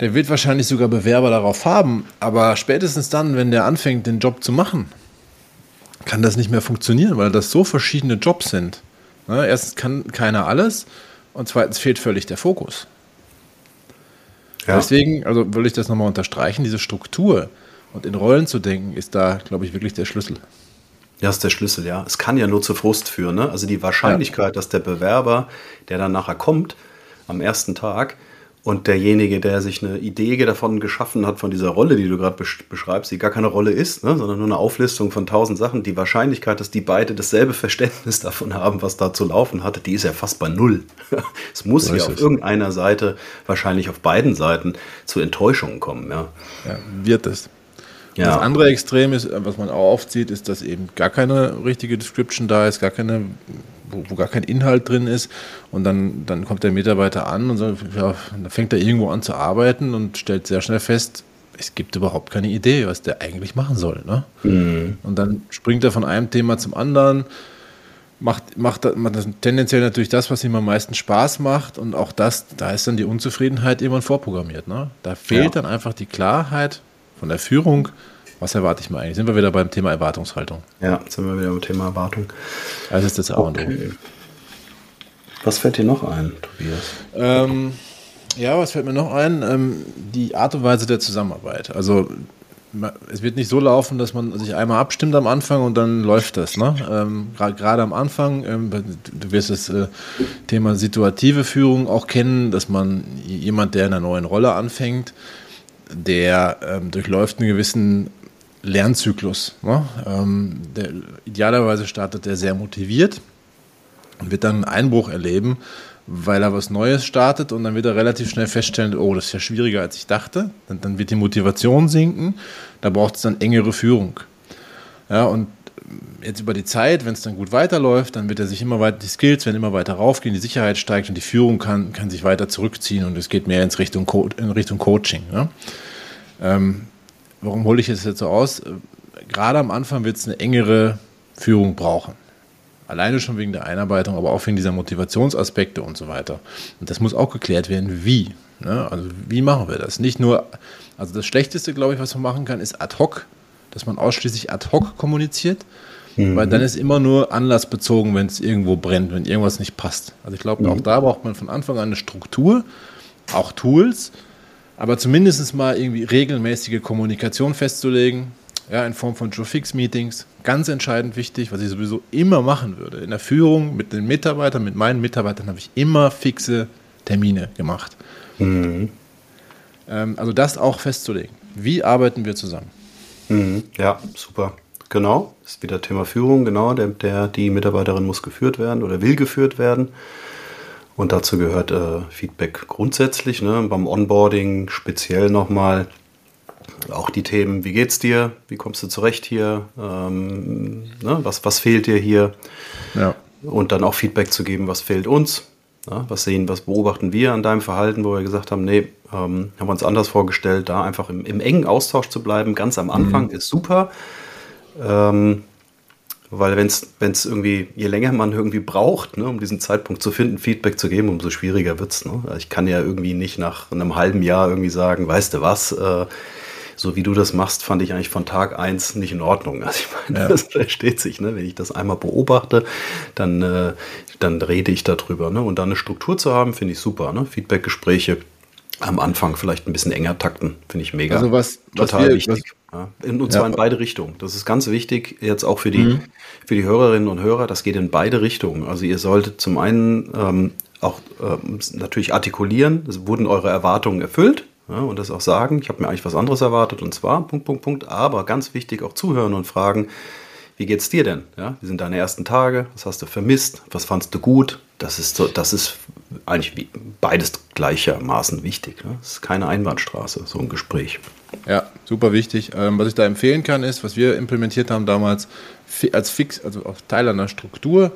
der wird wahrscheinlich sogar Bewerber darauf haben, aber spätestens dann, wenn der anfängt, den Job zu machen, kann das nicht mehr funktionieren, weil das so verschiedene Jobs sind. Ne? Erstens kann keiner alles und zweitens fehlt völlig der Fokus. Ja. Deswegen, also will ich das nochmal unterstreichen, diese Struktur und in Rollen zu denken, ist da, glaube ich, wirklich der Schlüssel. Ja, ist der Schlüssel, ja. Es kann ja nur zu Frust führen. Ne? Also die Wahrscheinlichkeit, ja. dass der Bewerber, der dann nachher kommt, am ersten Tag, und derjenige, der sich eine Idee davon geschaffen hat, von dieser Rolle, die du gerade beschreibst, die gar keine Rolle ist, ne, sondern nur eine Auflistung von tausend Sachen, die Wahrscheinlichkeit, dass die beide dasselbe Verständnis davon haben, was da zu laufen hatte, die ist ja fast bei null. es muss ja auf irgendeiner Seite, wahrscheinlich auf beiden Seiten, zu Enttäuschungen kommen. Ja, ja wird es. Ja. Das andere Extrem ist, was man auch oft sieht, ist, dass eben gar keine richtige Description da ist, gar keine wo, wo, gar kein Inhalt drin ist. Und dann, dann kommt der Mitarbeiter an und so, ja, dann fängt er irgendwo an zu arbeiten und stellt sehr schnell fest, es gibt überhaupt keine Idee, was der eigentlich machen soll. Ne? Mhm. Und dann springt er von einem Thema zum anderen, macht, macht, macht das tendenziell natürlich das, was ihm am meisten Spaß macht. Und auch das, da ist dann die Unzufriedenheit irgendwann vorprogrammiert. Ne? Da fehlt ja. dann einfach die Klarheit von der Führung was erwarte ich mal eigentlich? Sind wir wieder beim Thema Erwartungshaltung? Ja, sind wir wieder beim Thema Erwartung. Also ist das A und okay. Was fällt dir noch ein, Tobias? Ähm, ja, was fällt mir noch ein? Ähm, die Art und Weise der Zusammenarbeit. Also es wird nicht so laufen, dass man sich einmal abstimmt am Anfang und dann läuft das. Ne? Ähm, Gerade am Anfang, ähm, du wirst das äh, Thema situative Führung auch kennen, dass man jemand, der in einer neuen Rolle anfängt, der ähm, durchläuft einen gewissen Lernzyklus. Ne? Ähm, der, idealerweise startet er sehr motiviert und wird dann einen Einbruch erleben, weil er was Neues startet und dann wird er relativ schnell feststellen, oh, das ist ja schwieriger als ich dachte. Dann, dann wird die Motivation sinken, da braucht es dann engere Führung. Ja, und jetzt über die Zeit, wenn es dann gut weiterläuft, dann wird er sich immer weiter, die Skills werden immer weiter raufgehen, die Sicherheit steigt und die Führung kann, kann sich weiter zurückziehen und es geht mehr ins Richtung in Richtung Coaching. Ja? Ähm, warum hole ich es jetzt so aus? Gerade am Anfang wird es eine engere Führung brauchen. Alleine schon wegen der Einarbeitung, aber auch wegen dieser Motivationsaspekte und so weiter. Und das muss auch geklärt werden, wie. Ne? Also wie machen wir das? Nicht nur, also das Schlechteste, glaube ich, was man machen kann, ist ad hoc, dass man ausschließlich ad hoc kommuniziert, mhm. weil dann ist immer nur anlassbezogen, wenn es irgendwo brennt, wenn irgendwas nicht passt. Also ich glaube, mhm. auch da braucht man von Anfang an eine Struktur, auch Tools, aber zumindest mal irgendwie regelmäßige Kommunikation festzulegen, ja, in Form von Joe-Fix-Meetings, ganz entscheidend wichtig, was ich sowieso immer machen würde. In der Führung mit den Mitarbeitern, mit meinen Mitarbeitern habe ich immer fixe Termine gemacht. Mhm. Ähm, also das auch festzulegen. Wie arbeiten wir zusammen? Mhm. Ja, super. Genau, ist wieder Thema Führung, genau. Der, der, die Mitarbeiterin muss geführt werden oder will geführt werden. Und dazu gehört äh, Feedback grundsätzlich, ne? beim Onboarding speziell nochmal. Auch die Themen, wie geht's dir? Wie kommst du zurecht hier? Ähm, ne? was, was fehlt dir hier? Ja. Und dann auch Feedback zu geben, was fehlt uns? Ja, was sehen, was beobachten wir an deinem Verhalten, wo wir gesagt haben, nee, ähm, haben wir uns anders vorgestellt, da einfach im, im engen Austausch zu bleiben, ganz am Anfang mhm. ist super. Ähm, weil wenn es irgendwie, je länger man irgendwie braucht, ne, um diesen Zeitpunkt zu finden, Feedback zu geben, umso schwieriger wird es. Ne? Ich kann ja irgendwie nicht nach einem halben Jahr irgendwie sagen, weißt du was, äh, so wie du das machst, fand ich eigentlich von Tag 1 nicht in Ordnung. Also ich meine, ja. das versteht sich. Ne? Wenn ich das einmal beobachte, dann, äh, dann rede ich darüber. Ne? Und dann eine Struktur zu haben, finde ich super. Ne? Feedbackgespräche am Anfang vielleicht ein bisschen enger takten. Finde ich mega. Also was total wir, wichtig. Was, ja. Und zwar ja. in beide Richtungen. Das ist ganz wichtig, jetzt auch für die, mhm. für die Hörerinnen und Hörer. Das geht in beide Richtungen. Also ihr solltet zum einen ähm, auch ähm, natürlich artikulieren, es wurden eure Erwartungen erfüllt. Ja, und das auch sagen, ich habe mir eigentlich was anderes erwartet und zwar Punkt, Punkt, Punkt. Aber ganz wichtig auch zuhören und fragen, wie geht's dir denn? Ja, wie sind deine ersten Tage? Was hast du vermisst? Was fandst du gut? Das ist so, das ist eigentlich beides gleichermaßen wichtig. Ne? Das ist keine Einbahnstraße, so ein Gespräch. Ja, super wichtig. Ähm, was ich da empfehlen kann, ist, was wir implementiert haben damals, als fix, also auf Teil einer Struktur,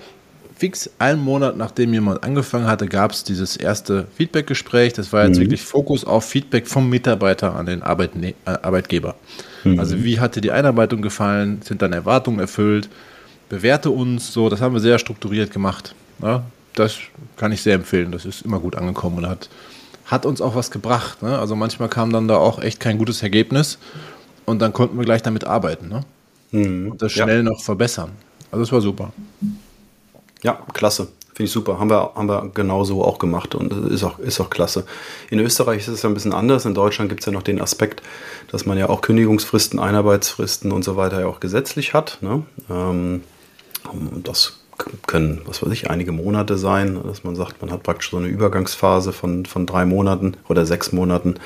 fix einen Monat nachdem jemand angefangen hatte, gab es dieses erste Feedback-Gespräch. Das war jetzt mhm. wirklich Fokus auf Feedback vom Mitarbeiter an den Arbeitne äh, Arbeitgeber. Mhm. Also wie hat dir die Einarbeitung gefallen? Sind deine Erwartungen erfüllt? Bewerte uns so. Das haben wir sehr strukturiert gemacht. Ja, das kann ich sehr empfehlen. Das ist immer gut angekommen und hat, hat uns auch was gebracht. Ne? Also manchmal kam dann da auch echt kein gutes Ergebnis und dann konnten wir gleich damit arbeiten. Ne? Mhm. Und das schnell ja. noch verbessern. Also das war super. Ja, klasse. Finde ich super. Haben wir, haben wir genauso auch gemacht und ist auch, ist auch klasse. In Österreich ist es ja ein bisschen anders. In Deutschland gibt es ja noch den Aspekt, dass man ja auch Kündigungsfristen, Einarbeitsfristen und so weiter ja auch gesetzlich hat. Ne? Ähm, das können, was weiß ich, einige Monate sein, dass man sagt, man hat praktisch so eine Übergangsphase von, von drei Monaten oder sechs Monaten.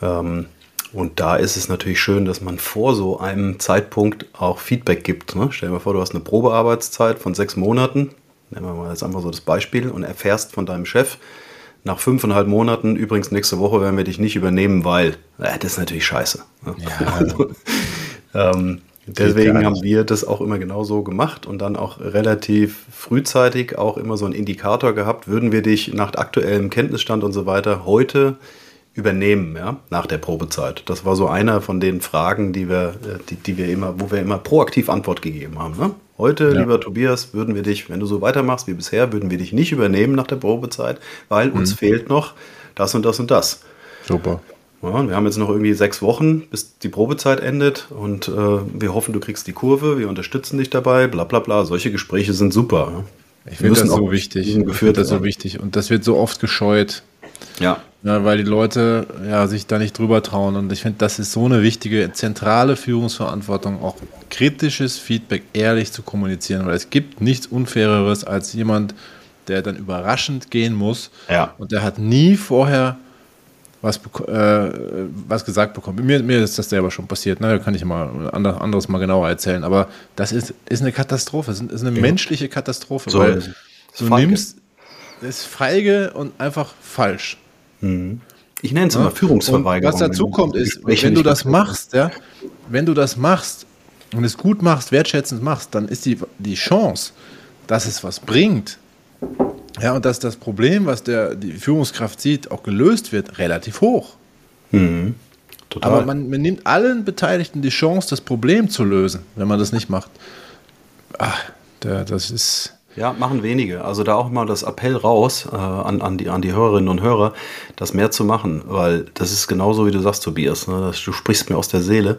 Ähm, und da ist es natürlich schön, dass man vor so einem Zeitpunkt auch Feedback gibt. Ne? Stell dir mal vor, du hast eine Probearbeitszeit von sechs Monaten nehmen wir mal jetzt einfach so das Beispiel, und erfährst von deinem Chef, nach fünfeinhalb Monaten, übrigens nächste Woche werden wir dich nicht übernehmen, weil, äh, das ist natürlich scheiße. Ne? Ja. Also, ähm, deswegen haben wir das auch immer genau so gemacht und dann auch relativ frühzeitig auch immer so einen Indikator gehabt, würden wir dich nach aktuellem Kenntnisstand und so weiter heute übernehmen, ja, nach der Probezeit. Das war so einer von den Fragen, die wir, äh, die, die wir immer, wo wir immer proaktiv Antwort gegeben haben. Ne? Heute, ja. lieber Tobias, würden wir dich, wenn du so weitermachst wie bisher, würden wir dich nicht übernehmen nach der Probezeit, weil mhm. uns fehlt noch das und das und das. Super. Ja, wir haben jetzt noch irgendwie sechs Wochen, bis die Probezeit endet und äh, wir hoffen, du kriegst die Kurve, wir unterstützen dich dabei, bla bla bla. Solche Gespräche sind super. Ich finde das so wichtig. Ich finde das so wichtig. Und das wird so oft gescheut. Ja. ja. Weil die Leute ja, sich da nicht drüber trauen. Und ich finde, das ist so eine wichtige, zentrale Führungsverantwortung, auch kritisches Feedback ehrlich zu kommunizieren. Weil es gibt nichts Unfaireres als jemand, der dann überraschend gehen muss. Ja. Und der hat nie vorher was, äh, was gesagt bekommen. Mir, mir ist das selber schon passiert, ne? da kann ich mal anderes mal genauer erzählen. Aber das ist, ist eine Katastrophe, das ist eine ja. menschliche Katastrophe, so, weil du feige. nimmst, ist feige und einfach falsch. Mhm. Ich nenne es immer Führungsverweigerung. Und was dazu kommt, ist, wenn du das machst, ja, wenn du das machst und es gut machst, wertschätzend machst, dann ist die, die Chance, dass es was bringt, ja, und dass das Problem, was der, die Führungskraft sieht, auch gelöst wird, relativ hoch. Mhm. Aber man, man, nimmt allen Beteiligten die Chance, das Problem zu lösen, wenn man das nicht macht. Ach, der, das ist. Ja, machen wenige. Also da auch mal das Appell raus äh, an, an, die, an die Hörerinnen und Hörer, das mehr zu machen, weil das ist genauso, wie du sagst, Tobias. Ne? Das, du sprichst mir aus der Seele.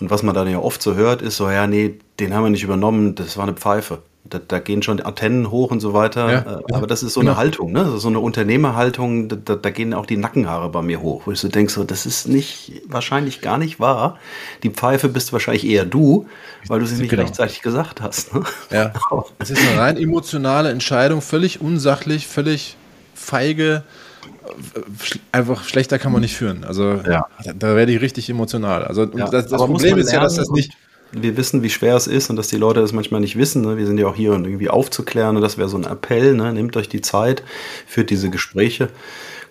Und was man dann ja oft so hört, ist so, ja, nee, den haben wir nicht übernommen, das war eine Pfeife. Da, da gehen schon Antennen hoch und so weiter. Ja, äh, aber das ist so genau. eine Haltung, ne? so eine Unternehmerhaltung, da, da, gehen auch die Nackenhaare bei mir hoch, wo ich so denke, so, das ist nicht, wahrscheinlich gar nicht wahr. Die Pfeife bist wahrscheinlich eher du, weil du sie nicht genau. rechtzeitig gesagt hast. Ne? Ja, es ist eine rein emotionale Entscheidung, völlig unsachlich, völlig feige. Einfach schlechter kann man nicht führen. Also ja. da, da werde ich richtig emotional. Also ja. das, das Problem ist ja, dass das nicht wir wissen, wie schwer es ist und dass die Leute das manchmal nicht wissen. Ne? Wir sind ja auch hier, um irgendwie aufzuklären und das wäre so ein Appell. Ne? Nehmt euch die Zeit, führt diese Gespräche.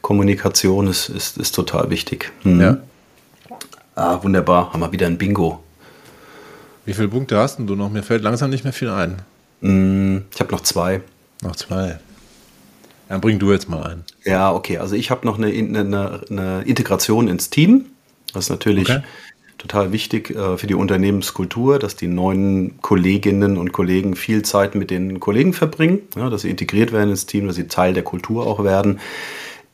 Kommunikation ist, ist, ist total wichtig. Mhm. Ja. Ah, wunderbar, haben wir wieder ein Bingo. Wie viele Punkte hast du noch? Mir fällt langsam nicht mehr viel ein. Mm, ich habe noch zwei. Noch zwei. Dann bring du jetzt mal ein. Ja, okay. Also ich habe noch eine, eine, eine, Integration ins Team. Das ist natürlich okay total wichtig äh, für die Unternehmenskultur, dass die neuen Kolleginnen und Kollegen viel Zeit mit den Kollegen verbringen, ja, dass sie integriert werden ins Team, dass sie Teil der Kultur auch werden.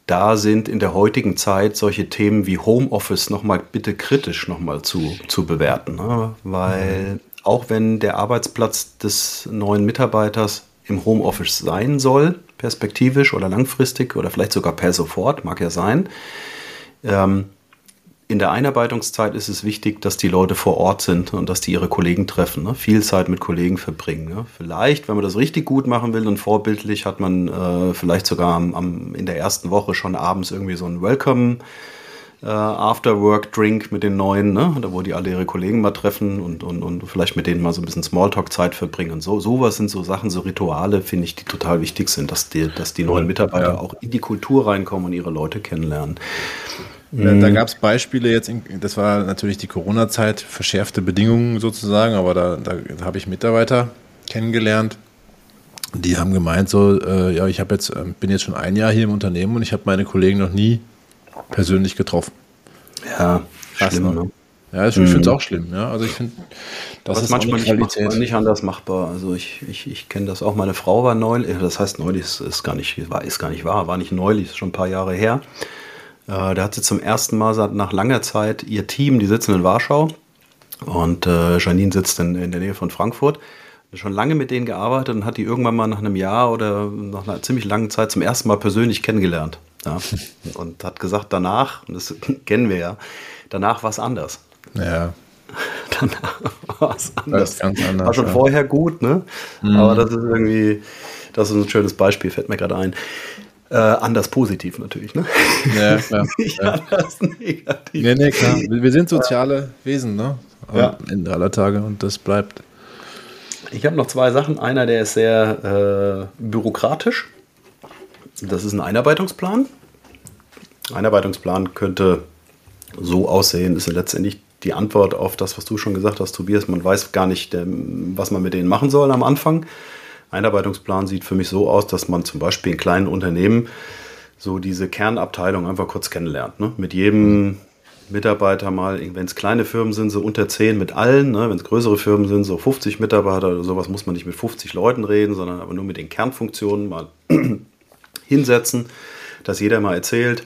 Da sind in der heutigen Zeit solche Themen wie Homeoffice nochmal bitte kritisch nochmal zu, zu bewerten. Ne? Weil auch wenn der Arbeitsplatz des neuen Mitarbeiters im Homeoffice sein soll, perspektivisch oder langfristig oder vielleicht sogar per sofort, mag ja sein, Ähm, in der Einarbeitungszeit ist es wichtig, dass die Leute vor Ort sind und dass die ihre Kollegen treffen, ne? viel Zeit mit Kollegen verbringen. Ne? Vielleicht, wenn man das richtig gut machen will und vorbildlich, hat man äh, vielleicht sogar am, am, in der ersten Woche schon abends irgendwie so ein Welcome äh, After-Work-Drink mit den Neuen, ne? da wo die alle ihre Kollegen mal treffen und, und, und vielleicht mit denen mal so ein bisschen Smalltalk-Zeit verbringen. Und so, sowas sind so Sachen, so Rituale, finde ich, die total wichtig sind, dass die, dass die neuen Mitarbeiter ja. auch in die Kultur reinkommen und ihre Leute kennenlernen. Da, da gab es Beispiele jetzt, in, das war natürlich die Corona-Zeit, verschärfte Bedingungen sozusagen, aber da, da, habe ich Mitarbeiter kennengelernt, die haben gemeint, so, äh, ja, ich jetzt, äh, bin jetzt schon ein Jahr hier im Unternehmen und ich habe meine Kollegen noch nie persönlich getroffen. Ja, Krass, schlimm, ne? Ja, ich, mhm. finde es auch schlimm. Ja. Also ich finde, das Aber ist manchmal nicht, machbar, nicht, anders machbar. Also ich, ich, ich kenne das auch. Meine Frau war neulich, das heißt neulich ist, ist, gar nicht, war, ist gar nicht wahr, war nicht neulich, ist schon ein paar Jahre her. Äh, da hat sie zum ersten Mal nach langer Zeit ihr Team, die sitzen in Warschau und äh, Janine sitzt in, in der Nähe von Frankfurt. Schon lange mit denen gearbeitet und hat die irgendwann mal nach einem Jahr oder nach einer ziemlich langen Zeit zum ersten Mal persönlich kennengelernt. Ja. Und hat gesagt, danach, und das kennen wir ja, danach war es anders. Ja. danach war es anders. Anders. War schon ja. vorher gut, ne? Mhm. Aber das ist irgendwie, das ist ein schönes Beispiel, fällt mir gerade ein. Äh, anders positiv natürlich, ne? Ja, klar. Nicht ja. anders negativ. Nee, nee, klar. Wir sind soziale Wesen, ne? Am. Ende aller Tage und das bleibt. Ich habe noch zwei Sachen. Einer, der ist sehr äh, bürokratisch. Das ist ein Einarbeitungsplan. Einarbeitungsplan könnte so aussehen, ist ja letztendlich die Antwort auf das, was du schon gesagt hast, Tobias. Man weiß gar nicht, ähm, was man mit denen machen soll am Anfang. Einarbeitungsplan sieht für mich so aus, dass man zum Beispiel in kleinen Unternehmen so diese Kernabteilung einfach kurz kennenlernt. Ne? Mit jedem Mitarbeiter mal, wenn es kleine Firmen sind, so unter 10 mit allen. Ne? Wenn es größere Firmen sind, so 50 Mitarbeiter oder sowas, muss man nicht mit 50 Leuten reden, sondern aber nur mit den Kernfunktionen mal hinsetzen, dass jeder mal erzählt,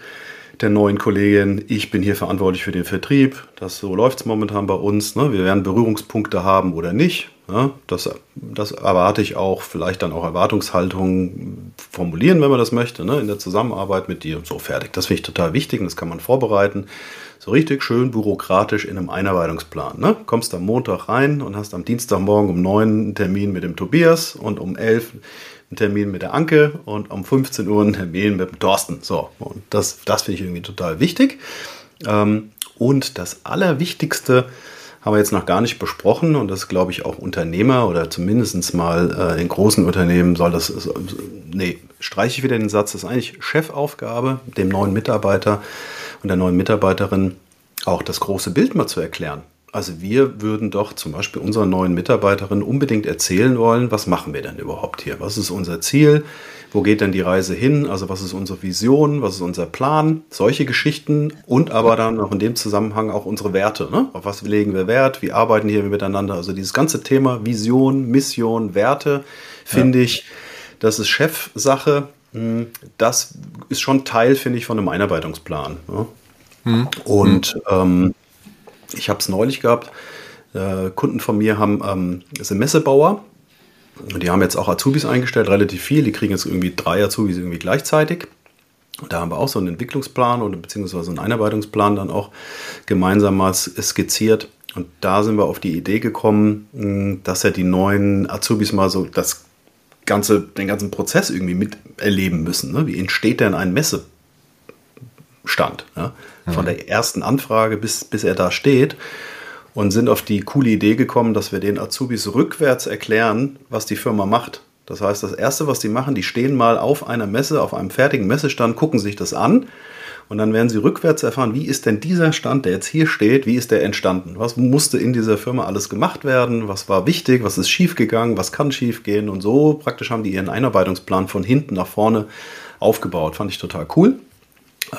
der neuen Kollegin, ich bin hier verantwortlich für den Vertrieb, das so läuft es momentan bei uns. Ne? Wir werden Berührungspunkte haben oder nicht. Ja, das, das, erwarte ich auch, vielleicht dann auch Erwartungshaltungen formulieren, wenn man das möchte, ne, in der Zusammenarbeit mit dir. So fertig. Das finde ich total wichtig und das kann man vorbereiten. So richtig schön bürokratisch in einem Einarbeitungsplan. Ne? Kommst am Montag rein und hast am Dienstagmorgen um 9 einen Termin mit dem Tobias und um 11 einen Termin mit der Anke und um 15 Uhr einen Termin mit dem Thorsten. So, und das, das finde ich irgendwie total wichtig. Ähm, und das Allerwichtigste, haben wir jetzt noch gar nicht besprochen und das glaube ich auch Unternehmer oder zumindest mal äh, in großen Unternehmen soll das, äh, nee, streiche ich wieder den Satz, das ist eigentlich Chefaufgabe, dem neuen Mitarbeiter und der neuen Mitarbeiterin auch das große Bild mal zu erklären. Also wir würden doch zum Beispiel unserer neuen Mitarbeiterin unbedingt erzählen wollen, was machen wir denn überhaupt hier? Was ist unser Ziel? Wo geht denn die Reise hin? Also was ist unsere Vision? Was ist unser Plan? Solche Geschichten und aber dann auch in dem Zusammenhang auch unsere Werte. Ne? Auf was legen wir Wert? Wie arbeiten hier miteinander? Also dieses ganze Thema Vision, Mission, Werte, finde ja. ich, das ist Chefsache. Hm, das ist schon Teil, finde ich, von einem Einarbeitungsplan. Ne? Hm. Und ähm, ich habe es neulich gehabt. Äh, Kunden von mir haben ähm, sind Messebauer die haben jetzt auch Azubis eingestellt, relativ viel. Die kriegen jetzt irgendwie drei Azubis irgendwie gleichzeitig. Da haben wir auch so einen Entwicklungsplan oder beziehungsweise einen Einarbeitungsplan dann auch gemeinsam mal skizziert. Und da sind wir auf die Idee gekommen, dass ja die neuen Azubis mal so das ganze, den ganzen Prozess irgendwie miterleben müssen. Ne? Wie entsteht denn ein Messestand? Von der ersten Anfrage bis, bis er da steht und sind auf die coole Idee gekommen, dass wir den Azubis rückwärts erklären, was die Firma macht. Das heißt, das Erste, was die machen, die stehen mal auf einer Messe, auf einem fertigen Messestand, gucken sich das an und dann werden sie rückwärts erfahren, wie ist denn dieser Stand, der jetzt hier steht, wie ist der entstanden? Was musste in dieser Firma alles gemacht werden? Was war wichtig? Was ist schiefgegangen? Was kann schiefgehen? Und so praktisch haben die ihren Einarbeitungsplan von hinten nach vorne aufgebaut. Fand ich total cool.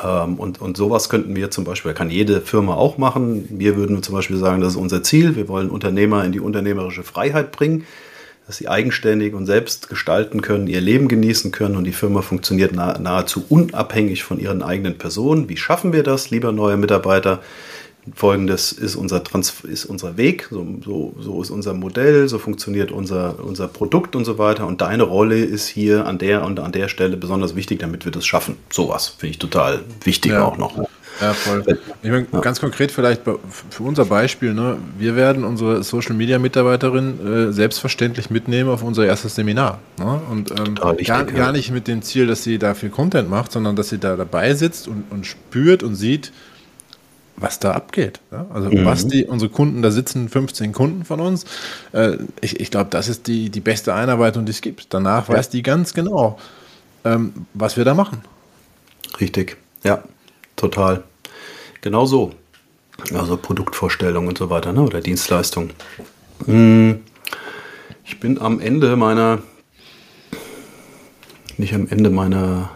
Ähm, und, und sowas könnten wir zum Beispiel, kann jede Firma auch machen. Wir würden zum Beispiel sagen, das ist unser Ziel. Wir wollen Unternehmer in die unternehmerische Freiheit bringen, dass sie eigenständig und selbst gestalten können, ihr Leben genießen können und die Firma funktioniert nahezu unabhängig von ihren eigenen Personen. Wie schaffen wir das, lieber neue Mitarbeiter? Folgendes ist unser, Trans ist unser Weg, so, so, so, ist unser Modell, so funktioniert unser, unser Produkt und so weiter. Und deine Rolle ist hier an der und an der Stelle besonders wichtig, damit wir das schaffen. Sowas finde ich total wichtig ja. auch noch. Ja, voll. Ich meine, ja. ganz konkret vielleicht für unser Beispiel, ne? wir werden unsere Social Media Mitarbeiterin äh, selbstverständlich mitnehmen auf unser erstes Seminar. Ne? Und ähm, wichtig, gar, gar, nicht mit dem Ziel, dass sie da viel Content macht, sondern dass sie da dabei sitzt und, und spürt und sieht, was da abgeht. Ja? Also mhm. was die, unsere Kunden, da sitzen 15 Kunden von uns. Äh, ich ich glaube, das ist die, die beste Einarbeitung, die es gibt. Danach ja. weiß die ganz genau, ähm, was wir da machen. Richtig, ja, total. Genau so. Also Produktvorstellung und so weiter, ne? oder Dienstleistung. Hm. Ich bin am Ende meiner, nicht am Ende meiner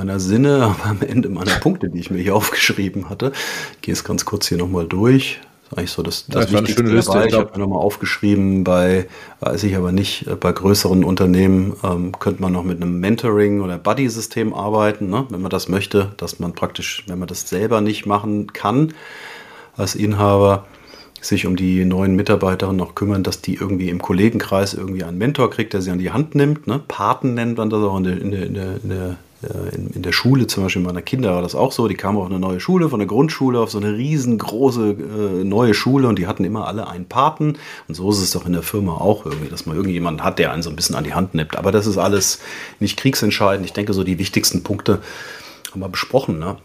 meiner Sinne, aber am Ende meiner Punkte, die ich mir hier aufgeschrieben hatte. Ich gehe es ganz kurz hier nochmal durch. Das ist eigentlich so das, das, das Wichtigste Liste, dabei. Ich, ich habe mir nochmal aufgeschrieben, bei, weiß ich aber nicht, äh, bei größeren Unternehmen ähm, könnte man noch mit einem Mentoring- oder Buddy-System arbeiten, ne? wenn man das möchte, dass man praktisch, wenn man das selber nicht machen kann, als Inhaber, sich um die neuen Mitarbeiterinnen noch kümmern, dass die irgendwie im Kollegenkreis irgendwie einen Mentor kriegt, der sie an die Hand nimmt. Ne? Paten nennt man das auch in der, in der, in der, in der äh, in, in, der Schule, zum Beispiel meiner Kinder war das auch so, die kamen auf eine neue Schule, von der Grundschule auf so eine riesengroße äh, neue Schule und die hatten immer alle einen Paten. Und so ist es doch in der Firma auch irgendwie, dass man irgendjemanden hat, der einen so ein bisschen an die Hand nimmt. Aber das ist alles nicht kriegsentscheidend. Ich denke, so die wichtigsten Punkte haben wir besprochen. Ne?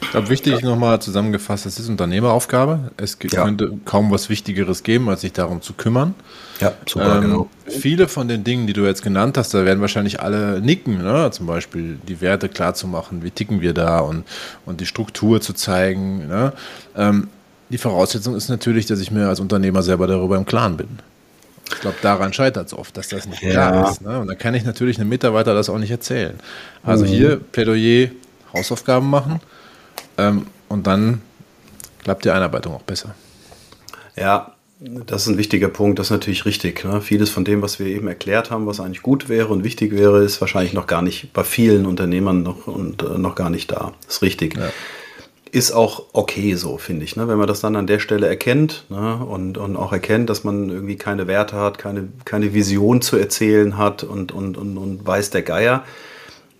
Ich glaube, wichtig nochmal zusammengefasst, es ist Unternehmeraufgabe. Es ja. könnte kaum was Wichtigeres geben, als sich darum zu kümmern. Ja, super, ähm, genau. Viele von den Dingen, die du jetzt genannt hast, da werden wahrscheinlich alle nicken. Ne? Zum Beispiel die Werte klarzumachen, wie ticken wir da und, und die Struktur zu zeigen. Ne? Ähm, die Voraussetzung ist natürlich, dass ich mir als Unternehmer selber darüber im Klaren bin. Ich glaube, daran scheitert es oft, dass das nicht ja. klar ist. Ne? Und da kann ich natürlich einem Mitarbeiter das auch nicht erzählen. Also mhm. hier Plädoyer, Hausaufgaben machen ähm, und dann klappt die Einarbeitung auch besser. Ja, das ist ein wichtiger Punkt, das ist natürlich richtig. Ne? Vieles von dem, was wir eben erklärt haben, was eigentlich gut wäre und wichtig wäre, ist wahrscheinlich noch gar nicht bei vielen Unternehmern noch, und, äh, noch gar nicht da. Das ist richtig. Ja. Ist auch okay so, finde ich. Ne? Wenn man das dann an der Stelle erkennt ne? und, und auch erkennt, dass man irgendwie keine Werte hat, keine, keine Vision zu erzählen hat und, und, und, und weiß der Geier,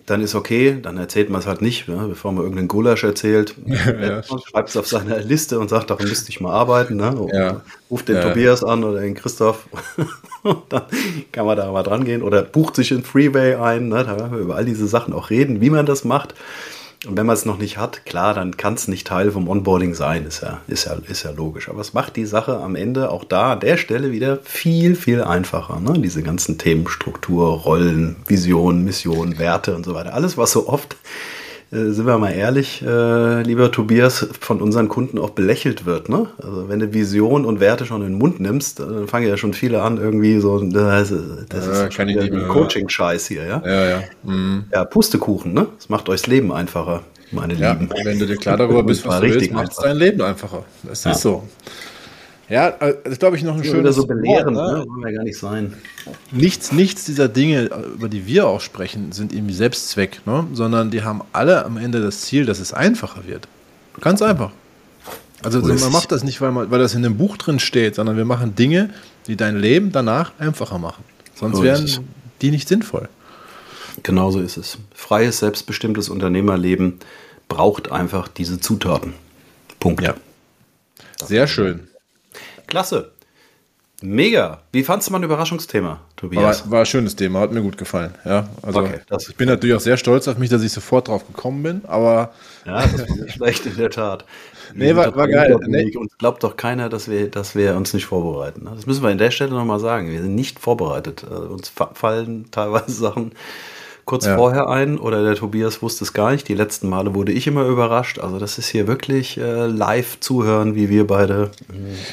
dann ist okay, dann erzählt man es halt nicht, ne? bevor man irgendeinen Gulasch erzählt. ja, schreibt es auf seiner Liste und sagt, daran müsste ich mal arbeiten. Ne? Ja. Ruft den ja. Tobias an oder den Christoph. dann kann man da mal dran gehen oder bucht sich in Freeway ein. Ne? Da werden wir über all diese Sachen auch reden, wie man das macht. Und wenn man es noch nicht hat, klar, dann kann es nicht Teil vom Onboarding sein, ist ja, ist, ja, ist ja logisch. Aber es macht die Sache am Ende auch da an der Stelle wieder viel, viel einfacher. Ne? Diese ganzen Themen, Struktur, Rollen, Vision, Mission, Werte und so weiter. Alles, was so oft sind wir mal ehrlich, äh, lieber Tobias, von unseren Kunden auch belächelt wird. Ne? Also wenn du Vision und Werte schon in den Mund nimmst, dann fangen ja schon viele an, irgendwie so, das, das ja, ist ein Coaching-Scheiß hier, ja? Ja, ja. Mhm. Ja, Pustekuchen, ne? Das macht euch das Leben einfacher, meine ja, Lieben. Wenn du dir klar darüber bist, was du willst, macht es dein Leben einfacher. Das ja. ist so. Ja, äh, das glaube ich noch ein schönes so belehrend, Wort, ne? ne? Wollen wir gar nicht sein. Nichts, nichts dieser Dinge, über die wir auch sprechen, sind irgendwie Selbstzweck, ne? sondern die haben alle am Ende das Ziel, dass es einfacher wird. Ganz einfach. Also cool. man macht das nicht, weil, man, weil das in einem Buch drin steht, sondern wir machen Dinge, die dein Leben danach einfacher machen. Sonst so wären die nicht sinnvoll. Genauso ist es. Freies, selbstbestimmtes Unternehmerleben braucht einfach diese Zutaten. Punkt. Ja. Sehr schön. Klasse. Mega. Wie fandest du mein Überraschungsthema, Tobias? War, war, ein schönes Thema, hat mir gut gefallen. Ja, also okay, ich bin natürlich auch sehr stolz auf mich, dass ich sofort drauf gekommen bin, aber. Ja, das war nicht schlecht in der Tat. nee, war, war geil. Nee. Uns glaubt doch keiner, dass wir, dass wir uns nicht vorbereiten. Das müssen wir an der Stelle nochmal sagen. Wir sind nicht vorbereitet. Also uns fallen teilweise Sachen kurz ja. vorher ein oder der Tobias wusste es gar nicht. Die letzten Male wurde ich immer überrascht. Also das ist hier wirklich äh, live zuhören, wie wir beide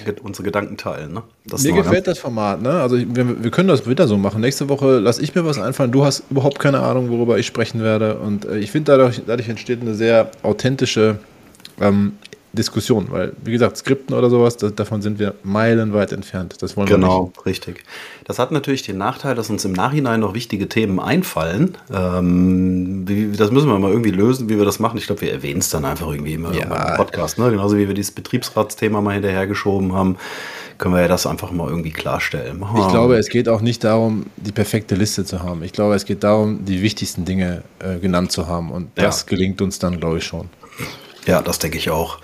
äh, unsere Gedanken teilen. Ne? mir gefällt das Format. Ne? Also wir, wir, können das wieder so machen. Nächste Woche lasse ich mir was einfallen. Du hast überhaupt keine Ahnung, worüber ich sprechen werde. Und äh, ich finde, dadurch, dadurch entsteht eine sehr authentische ähm, Diskussion, weil, wie gesagt, Skripten oder sowas, das, davon sind wir meilenweit entfernt. Das wollen genau, wir nicht. richtig. Das hat natürlich den Nachteil, dass uns im Nachhinein noch wichtige Themen einfallen. Ähm, wie, das müssen wir mal irgendwie lösen, wie wir das machen. Ich glaube, wir erwähnen es dann einfach irgendwie immer ja. im Podcast. Ne? Genauso wie wir dieses Betriebsratsthema mal hinterhergeschoben haben, können wir ja das einfach mal irgendwie klarstellen. Ich glaube, es geht auch nicht darum, die perfekte Liste zu haben. Ich glaube, es geht darum, die wichtigsten Dinge äh, genannt zu haben. Und das ja. gelingt uns dann, glaube ich, schon. Ja, das denke ich auch.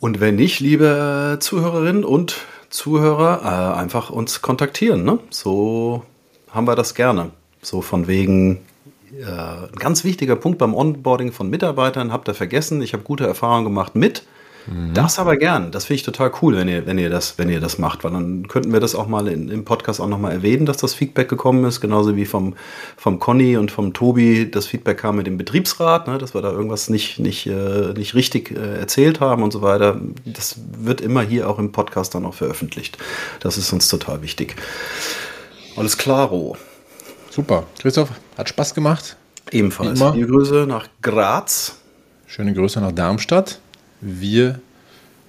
Und wenn nicht, liebe Zuhörerinnen und Zuhörer, äh, einfach uns kontaktieren. Ne? So haben wir das gerne. So von wegen, äh, ein ganz wichtiger Punkt beim Onboarding von Mitarbeitern, habt ihr vergessen, ich habe gute Erfahrungen gemacht mit. Mhm. Das aber gern. Das finde ich total cool, wenn ihr, wenn ihr das, wenn ihr das macht, weil dann könnten wir das auch mal in, im Podcast auch nochmal erwähnen, dass das Feedback gekommen ist, genauso wie vom, vom Conny und vom Tobi das Feedback kam mit dem Betriebsrat, ne, dass wir da irgendwas nicht, nicht, äh, nicht richtig äh, erzählt haben und so weiter. Das wird immer hier auch im Podcast dann auch veröffentlicht. Das ist uns total wichtig. Alles klaro. Super. Christoph, hat Spaß gemacht. Ebenfalls. Viele Grüße nach Graz. Schöne Grüße nach Darmstadt. Wir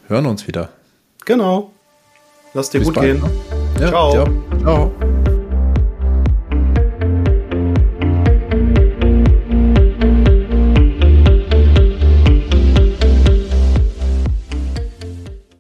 hören uns wieder. Genau. Lass dir Bis gut bald. gehen. Ja, Ciao. Ciao. Ciao.